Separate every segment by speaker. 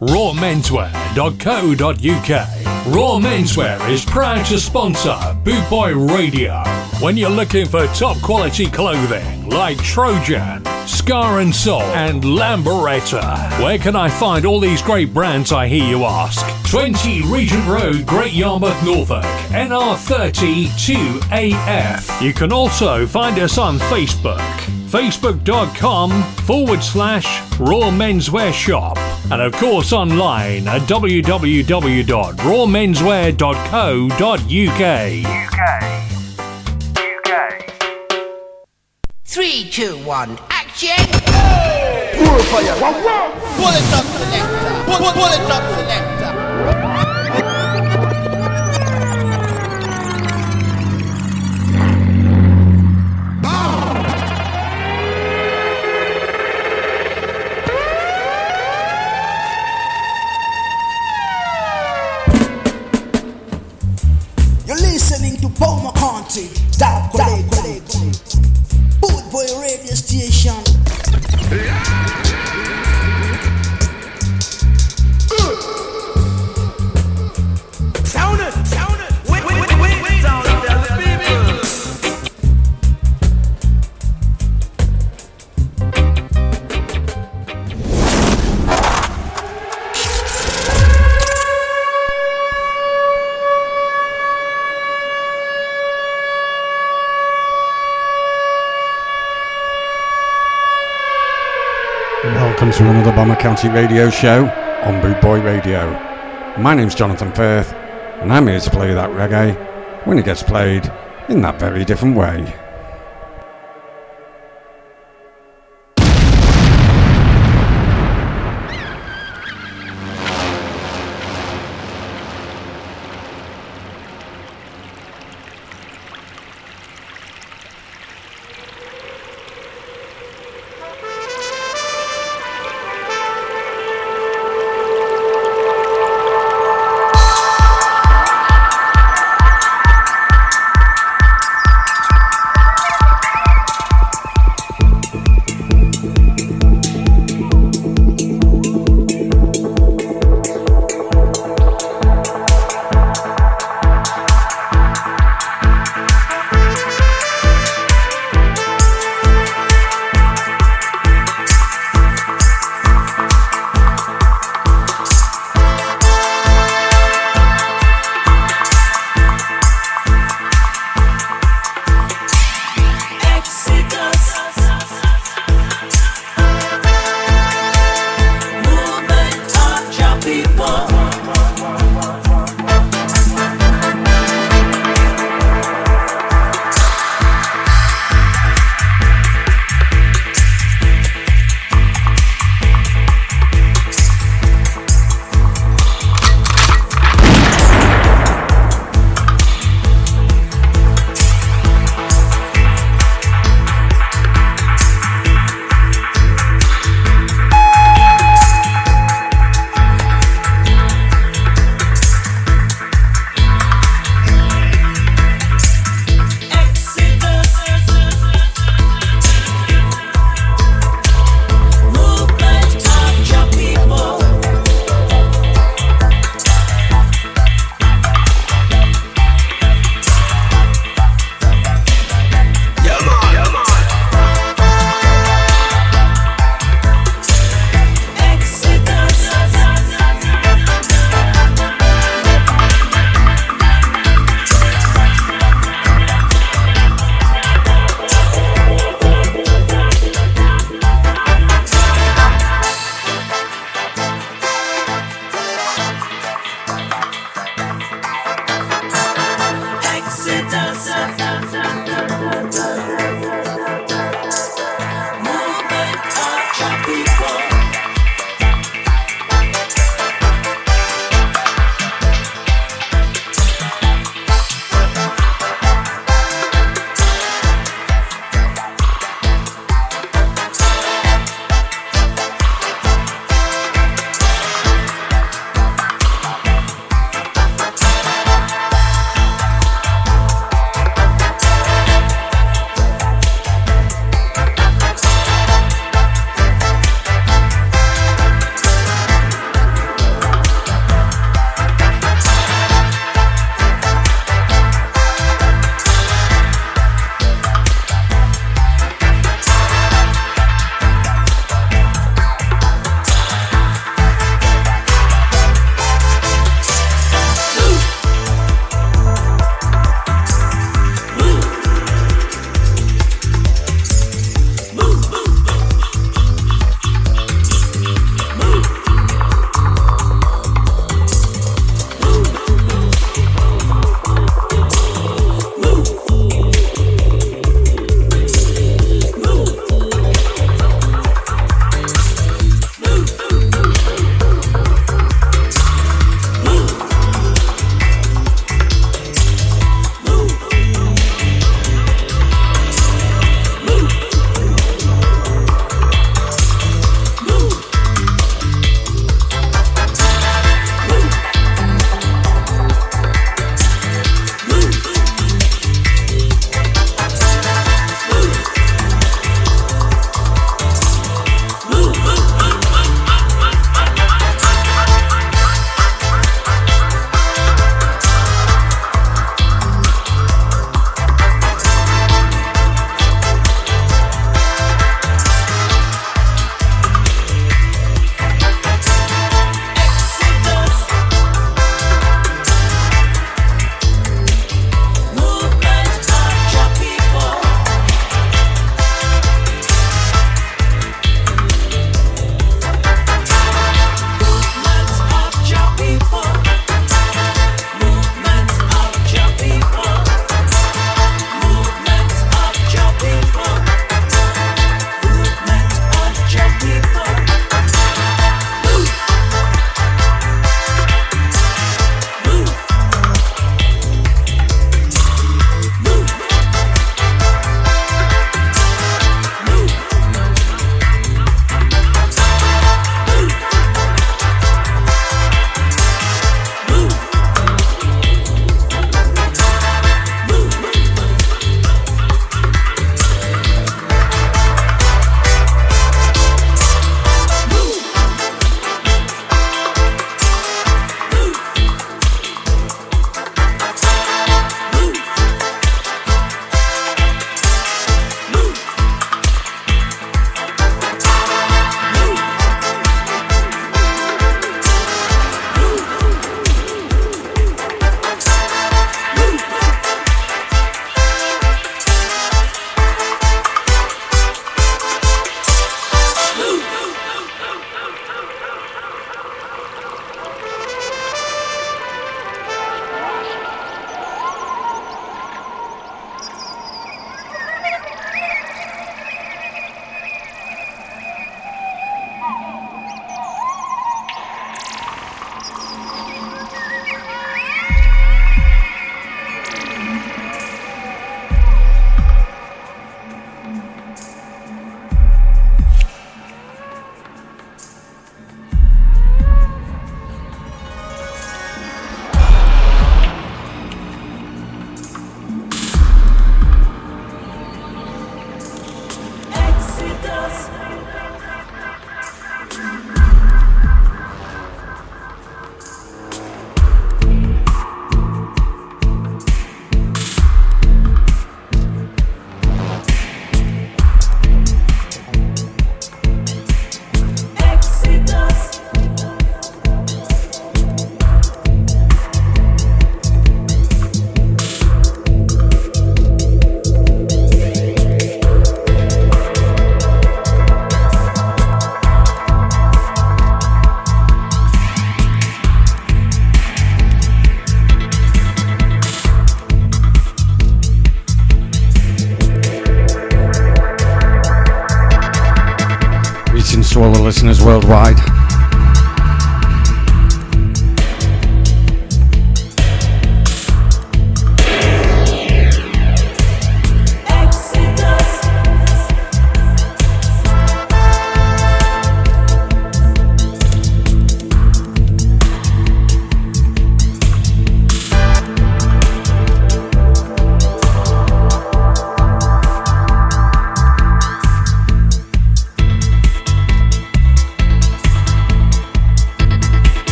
Speaker 1: rawmenswear.co.uk. Raw Menswear is proud to sponsor Bootboy Radio. When you're looking for top quality clothing like Trojan, Ska and Soul, and Lambretta. Where can I find all these great brands, I hear you ask? 20 Regent Road, Great Yarmouth, Norfolk, NR32AF. You can also find us on Facebook, facebook.com forward slash Raw Menswear Shop. And of course, online at www.rawmenswear.co.uk.
Speaker 2: UK. UK. 3, 2, 1, action. Purifier. Bullet up selector. Bullet up selector.
Speaker 3: Bomber County radio show on Boot Boy Radio. My name's Jonathan Firth, and I'm here to play that reggae when it gets played in that very different way.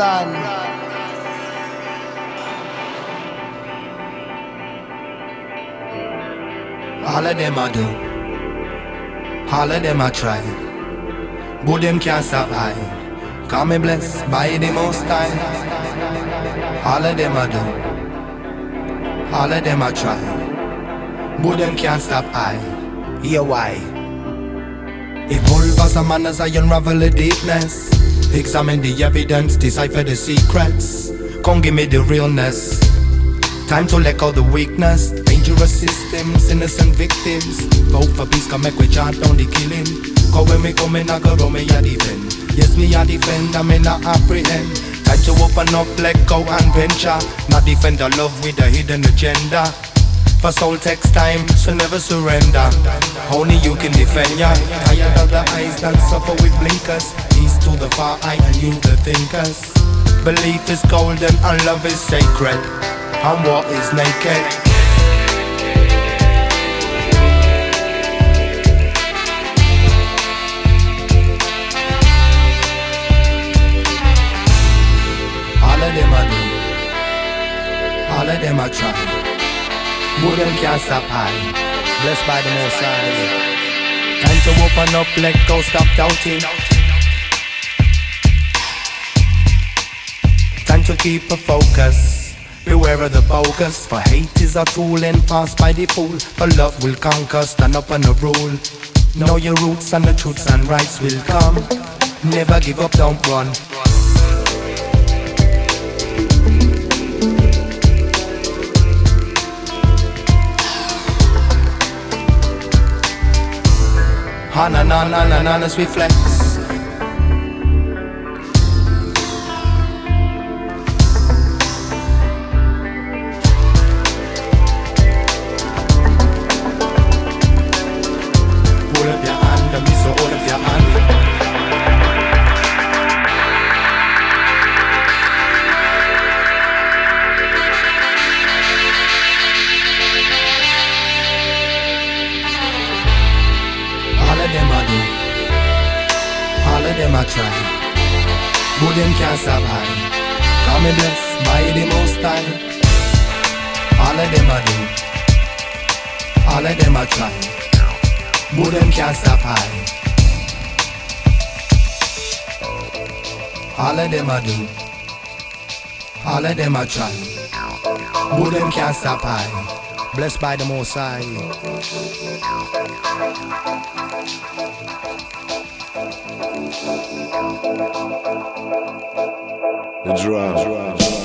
Speaker 2: Run. All of them I do. All of them I try. But them can't stop I. Call me blessed by the most time. All of them I do. All of them I try. But them can't stop I. Hear why? Evolve as a man as I unravel the deepness. Examine the evidence, decipher the secrets. Come give me the realness. Time to let go the weakness. Dangerous systems, innocent victims. Vote for peace, come make we chant down the killing. Cause when me come in, I go roll me a defend. Yes, me I defend, I may not apprehend. Time to open up, let go and venture. Not defend love with a hidden agenda. For soul takes time, so never surrender. Only you can defend ya. Tired of the eyes that suffer with blinkers. To the far eye and you the thinkers. Belief is golden and love is sacred. And what is naked. All of them I I try. But them can't stop high. Blessed by the most high. Time to open up, let go, stop doubting. To keep a focus. Beware of the bogus. For hate is a tool and passed by the fool. But love will conquer, stand up on the rule. Know your roots and the truths and rights will come. Never give up, don't run. Hana na na na na na sweet flex. High. All of them I do. All of them I try. But them can't stop high. Blessed by the most high.
Speaker 4: The drum.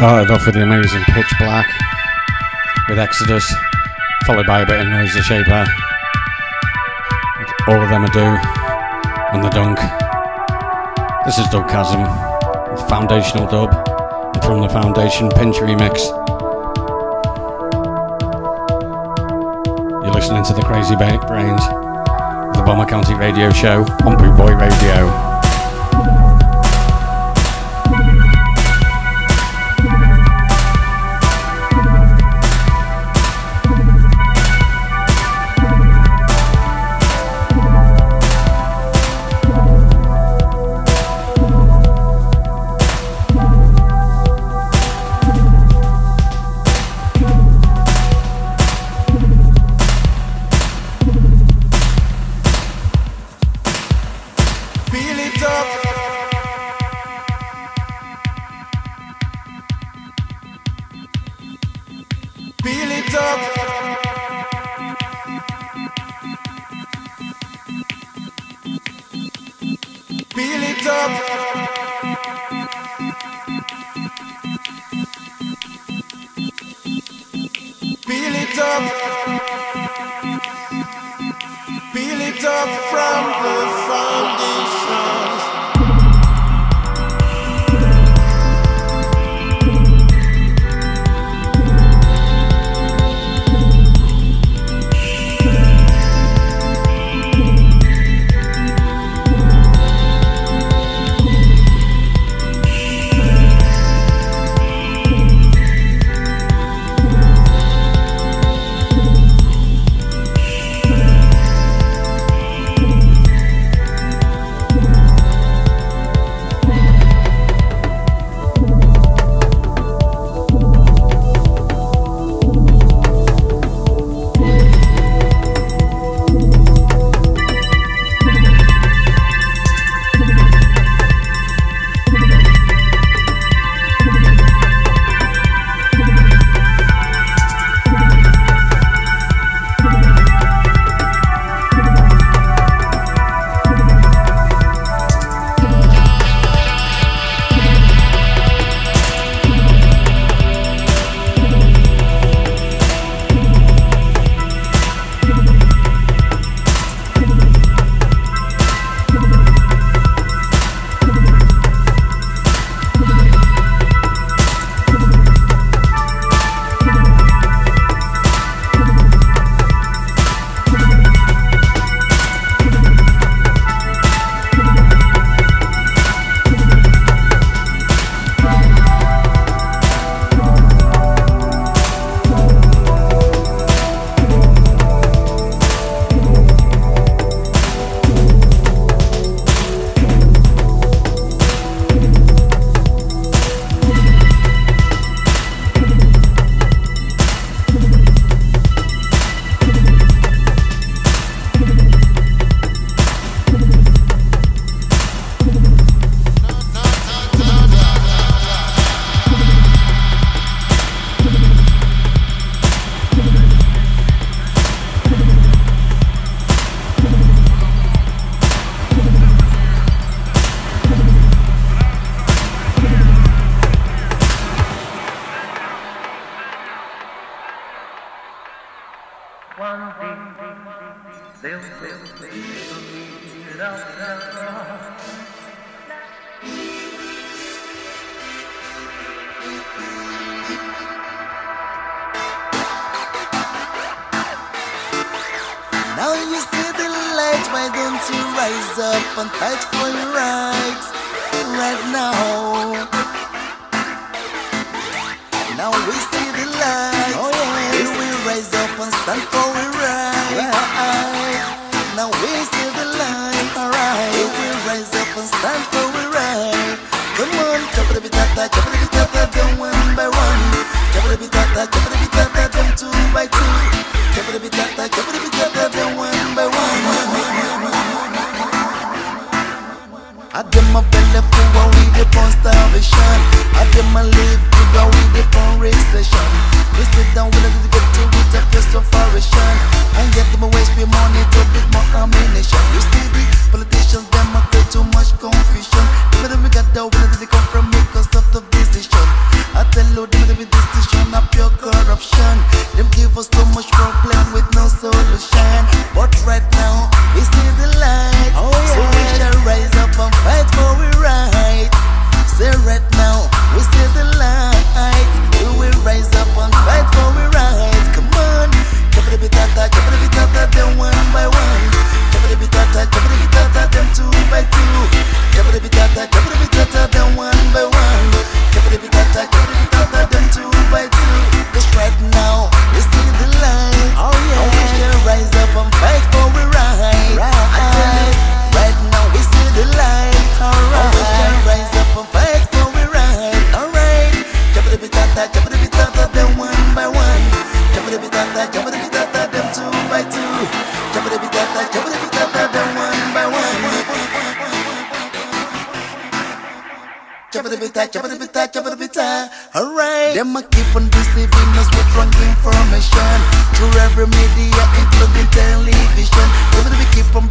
Speaker 3: Started off with the amazing Pitch Black with Exodus, followed by a bit of Noise the Shaper. All of them are do, and the Dunk. This is Dubkasm with Foundational Dub, and from the Foundation Pinch Remix. You're listening to the Crazy Brains, the Bomber County Radio Show on Boot Boy Radio.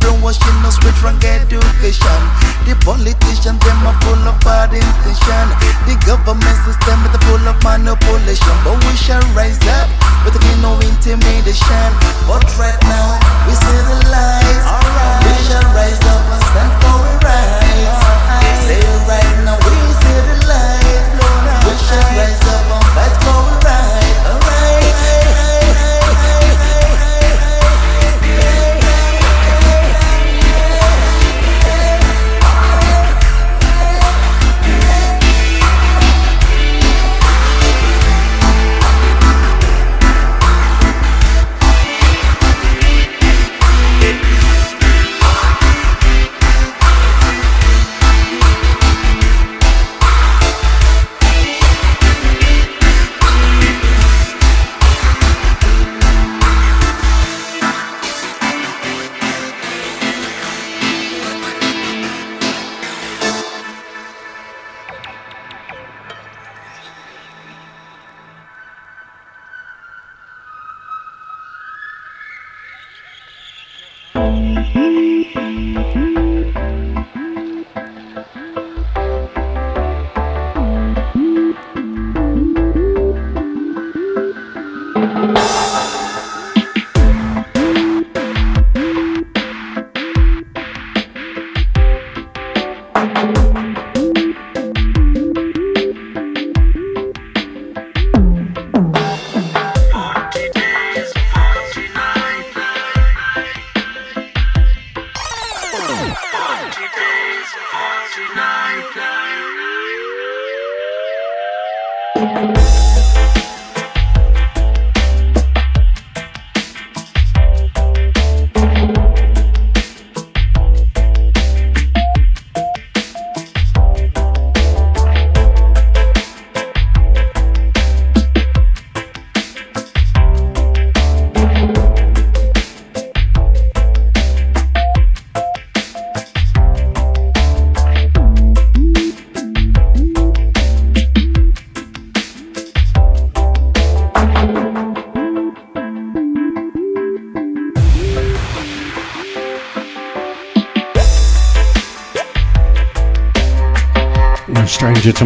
Speaker 2: don't watch no speech wrong education. The politicians, them are full of bad intention. The government system is full of manipulation. But we shall rise up with no intimidation. But right now, we see the lies. Right. We shall rise up and stand for.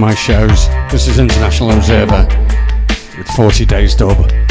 Speaker 3: my shows. This is International Observer with 40 Days Dub.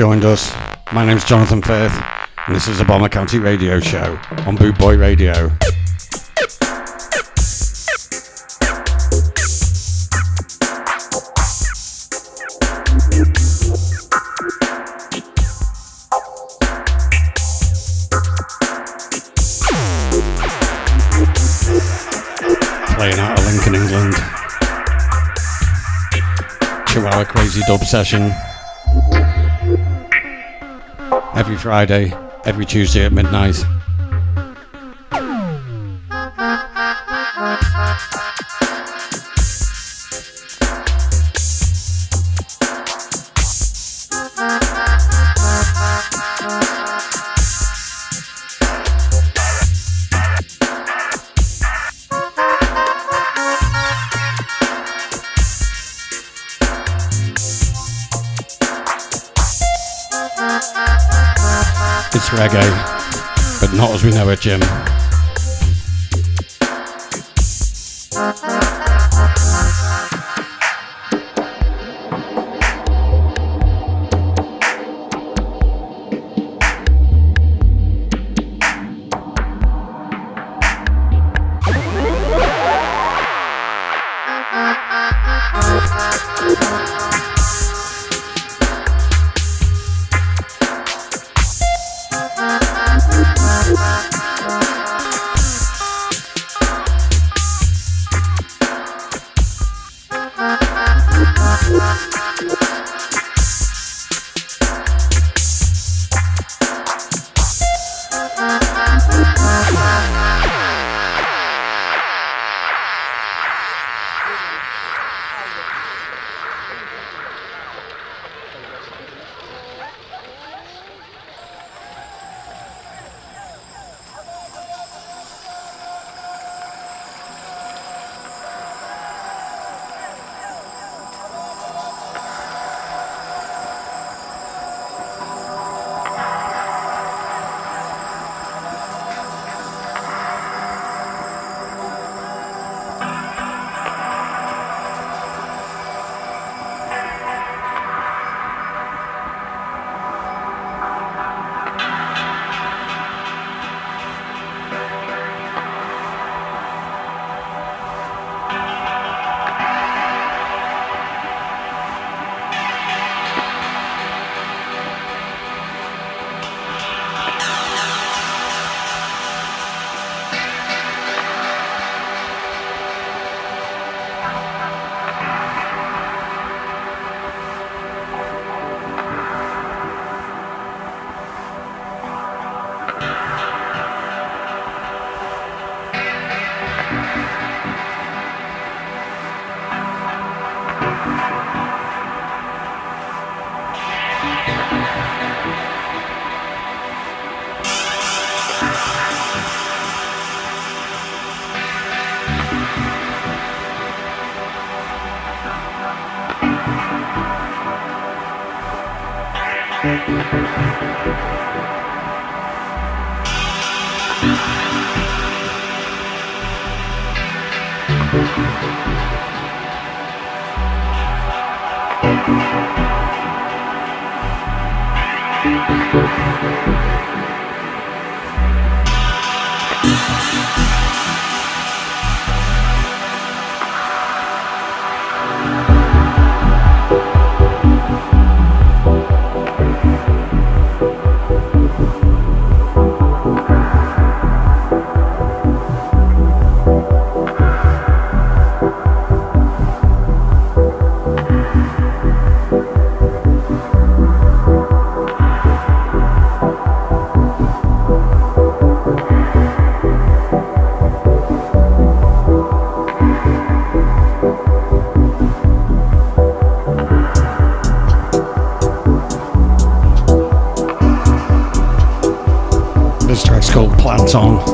Speaker 3: Joined us, my name's Jonathan Firth, and this is the Bomber County Radio Show on Boot Boy Radio. Playing out of Lincoln, England. Two hour crazy dub session. Friday, every Tuesday at midnight. It, Jim. This track's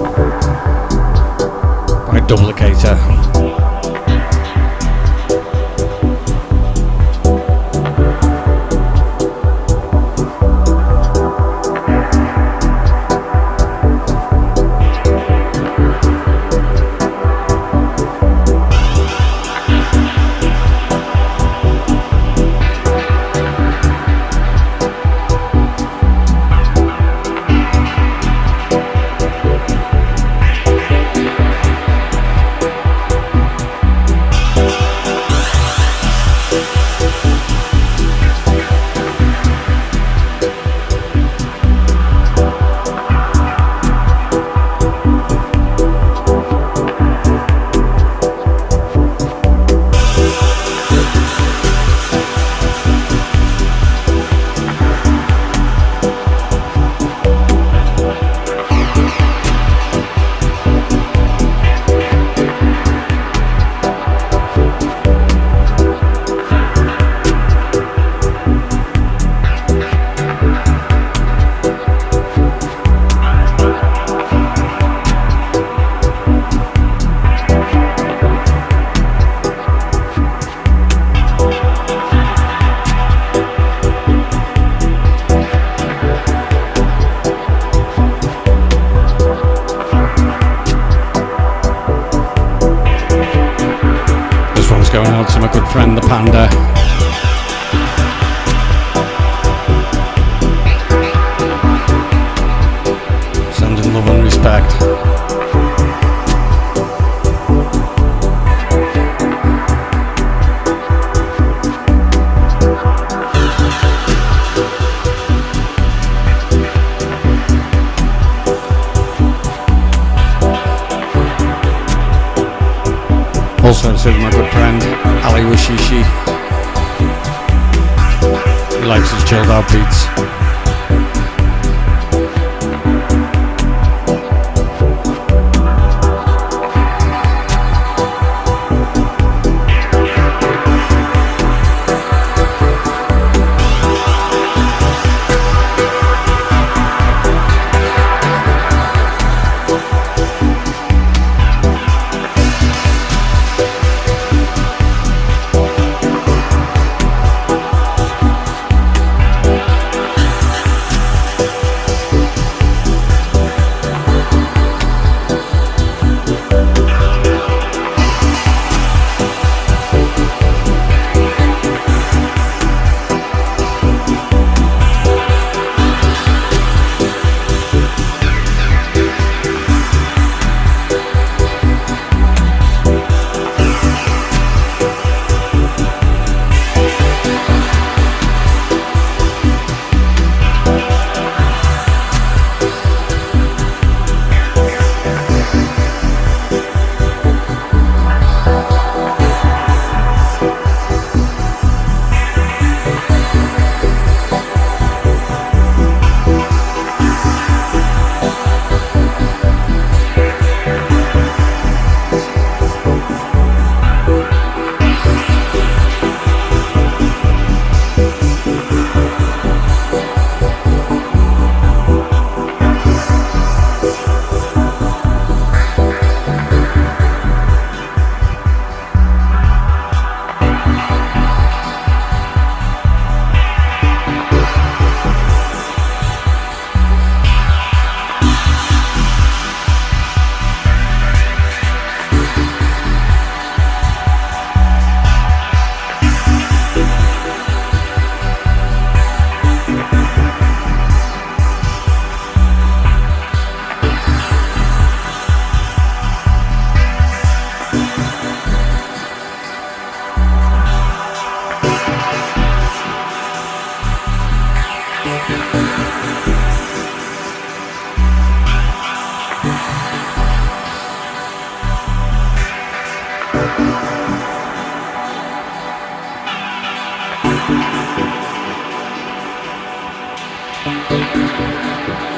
Speaker 3: Música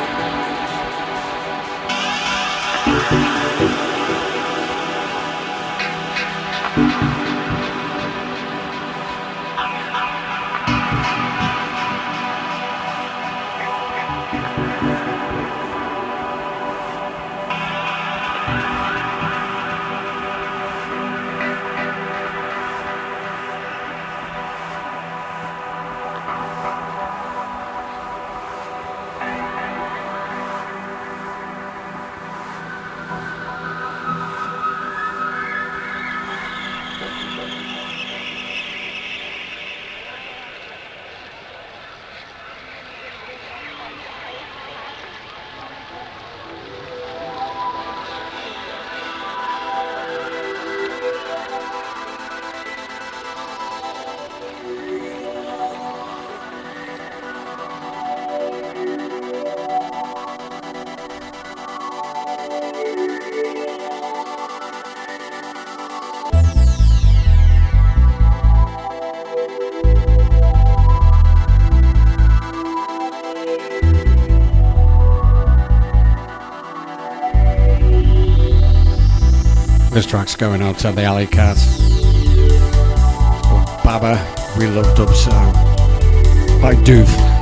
Speaker 3: This track's going out to the Alley Cat. Baba, we love dub so. by Doof.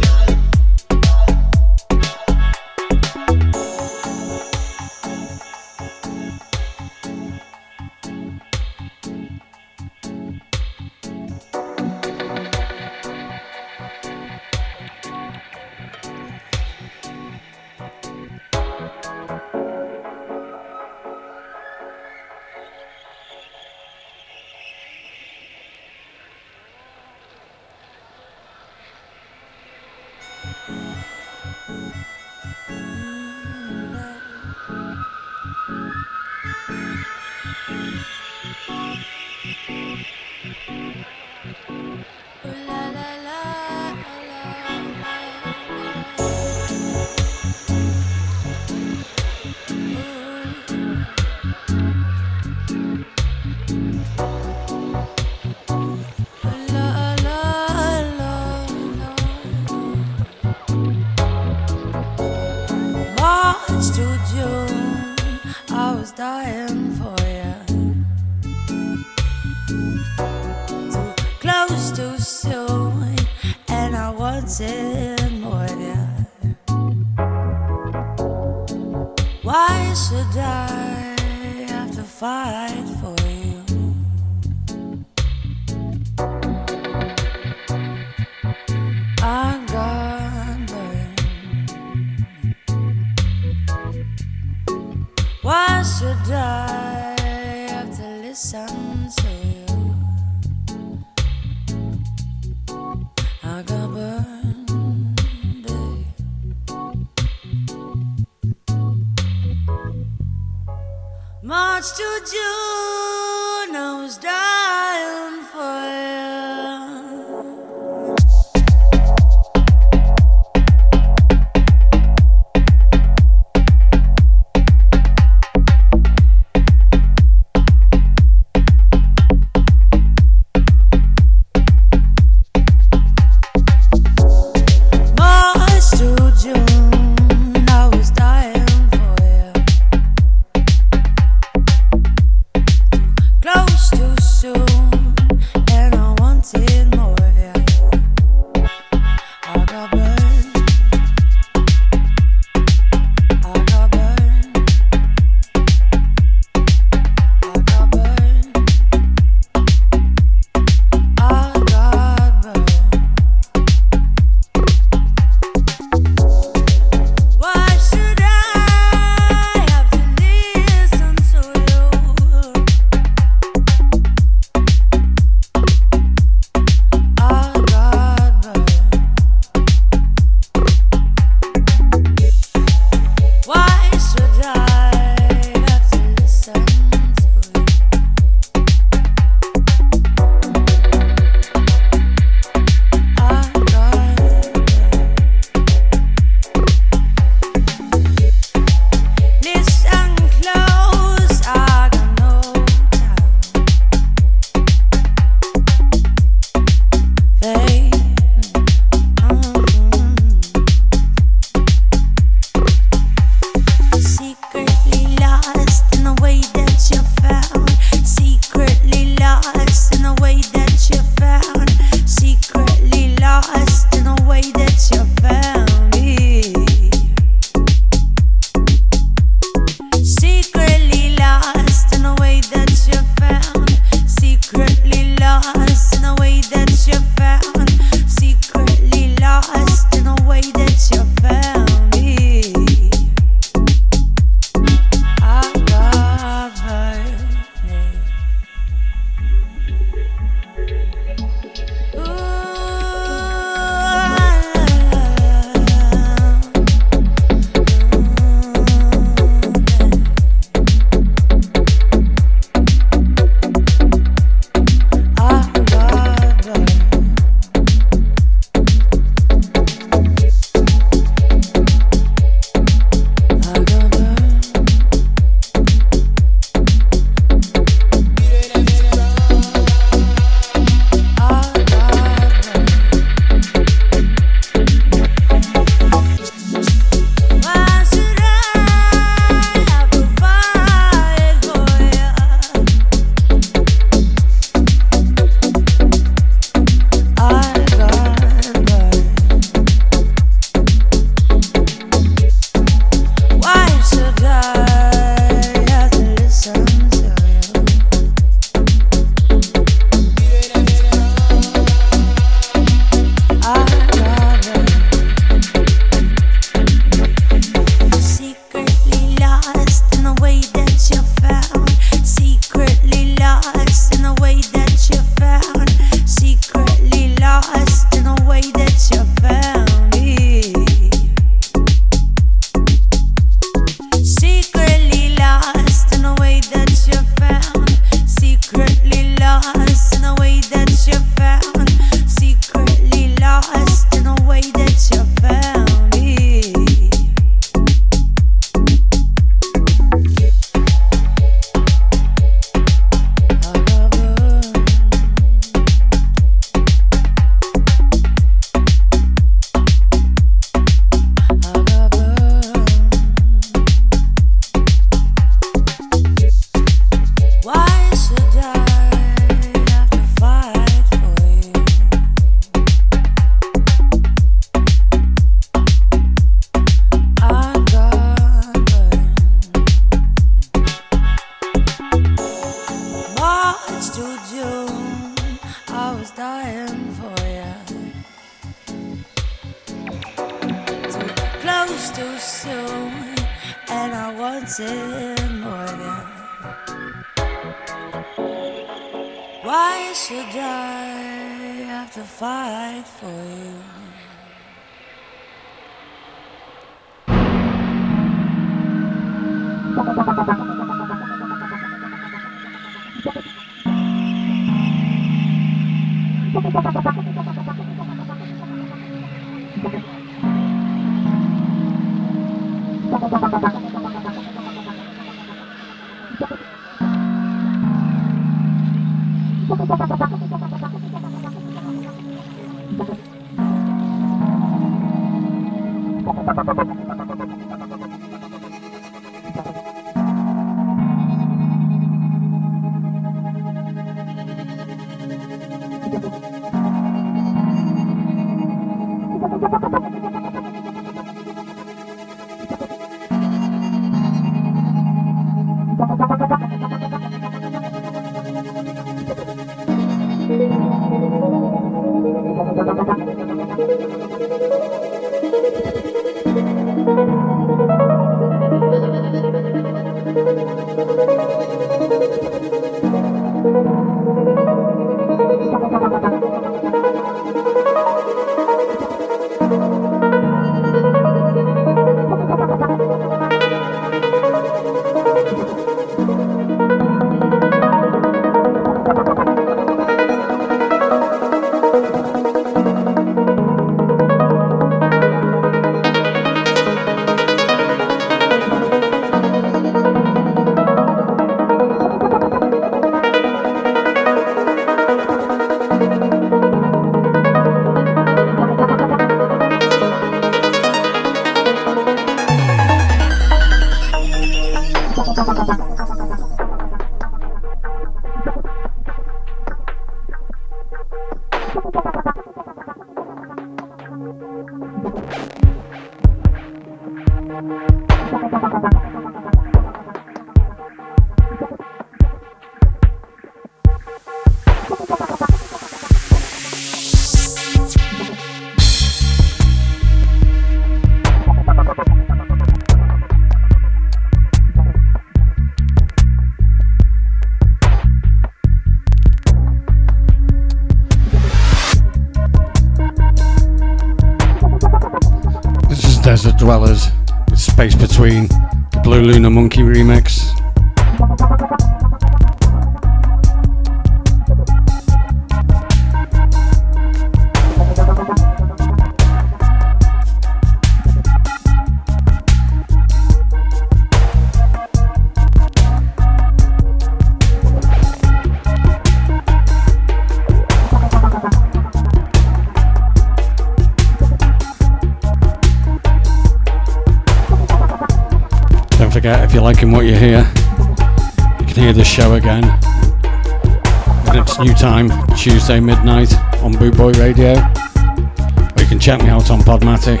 Speaker 3: Tuesday midnight on Boot Boy Radio. Or you can check me out on Podomatic.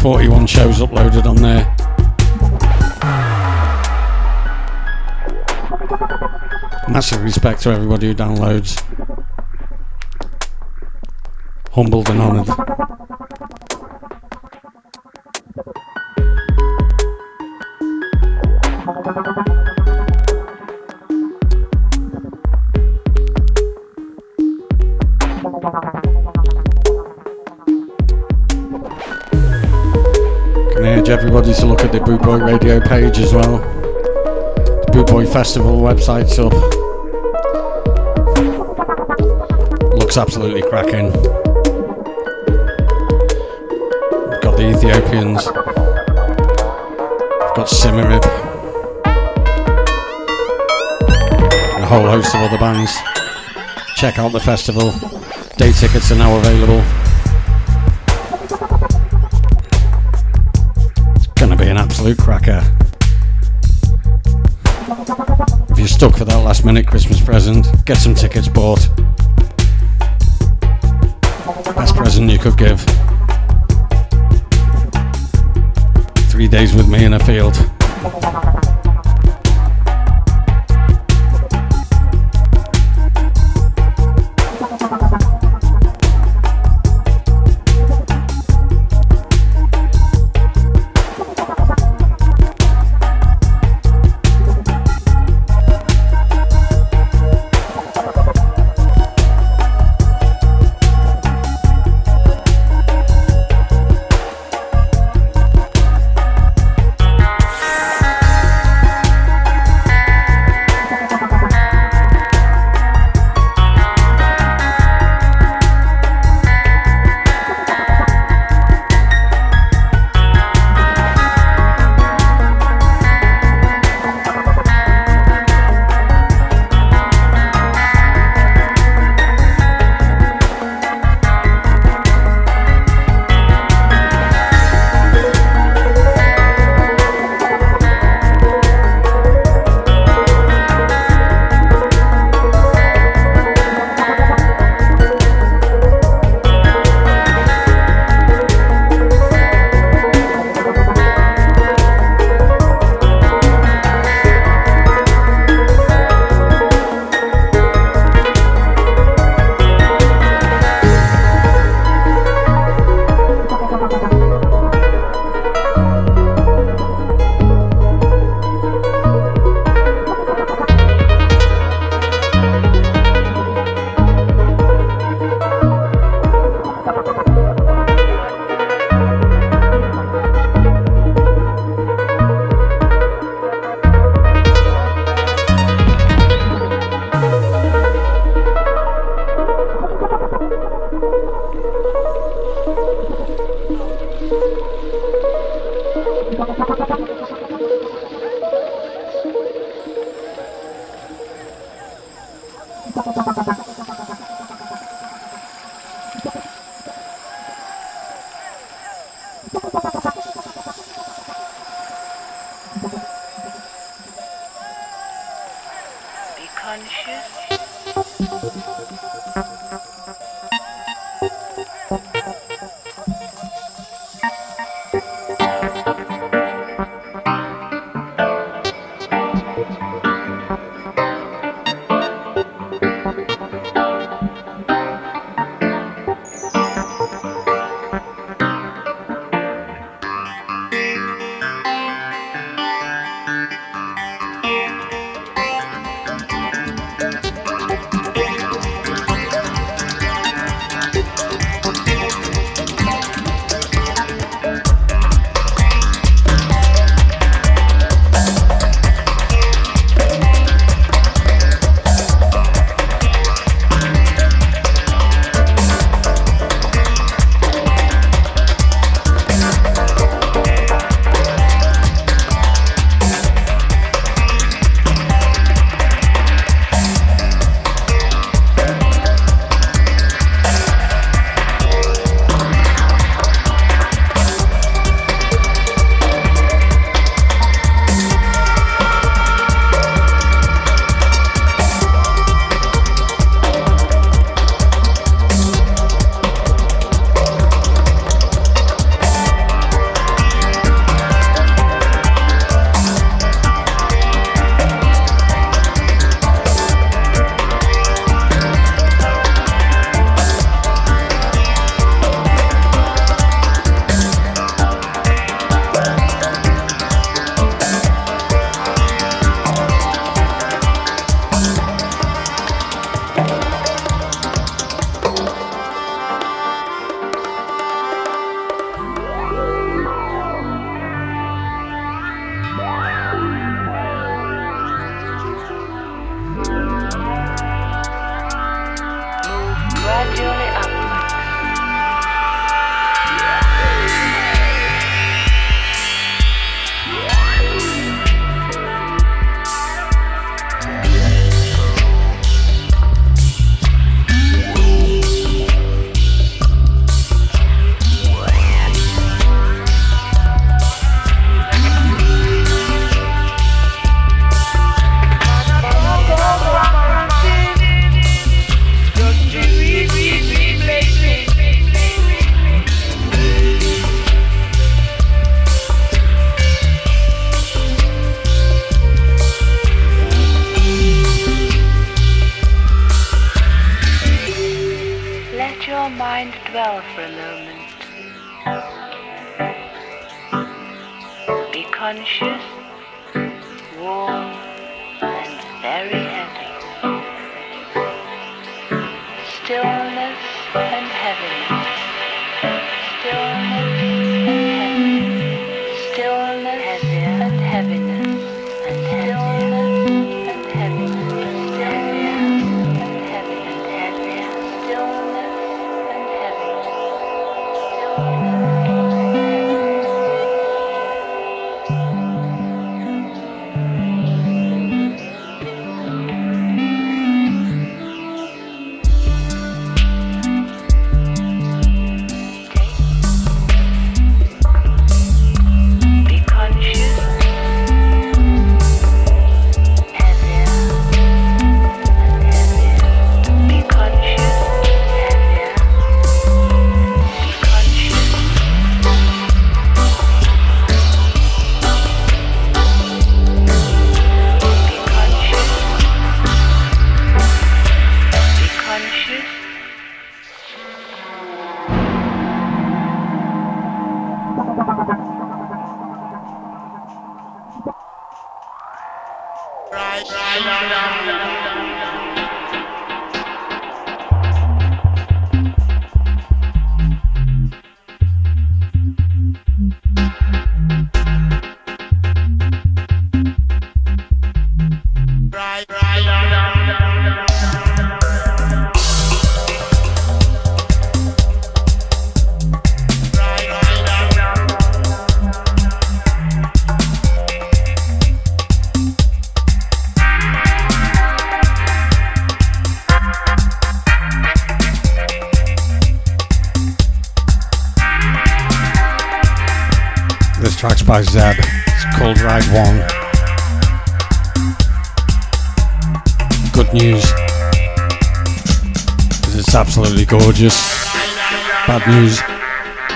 Speaker 3: 41 shows uploaded on there. Massive respect to everybody who downloads. Humbled and honoured. Everybody to look at the Boot Boy Radio page as well? The Boot Boy Festival website's up. Looks absolutely cracking. We've got the Ethiopians. We've got Symarip. And a whole host of other bands. Check out the festival. Day tickets are now available. Absolute cracker. If you're stuck for that last minute Christmas present, get some tickets bought. Best present you could give. Three days with me in a field. radio by Zeb. It's called Ride One. Good news. It's absolutely gorgeous. Bad news.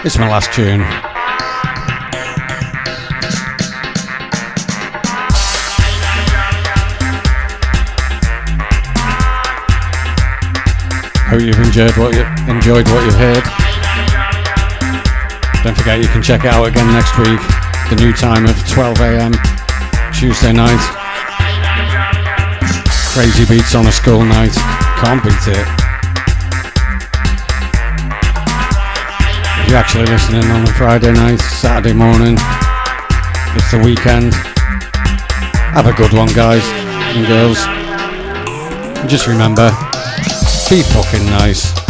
Speaker 3: It's my last tune. Hope you've enjoyed what you enjoyed what you've heard. Don't forget you can check it out again next week. The new time of 12 a.m. Tuesday night. Crazy beats on a school night. Can't beat it. If you're actually listening on a Friday night, Saturday morning, it's the weekend. Have a good one, guys and girls. And just remember, be fucking nice.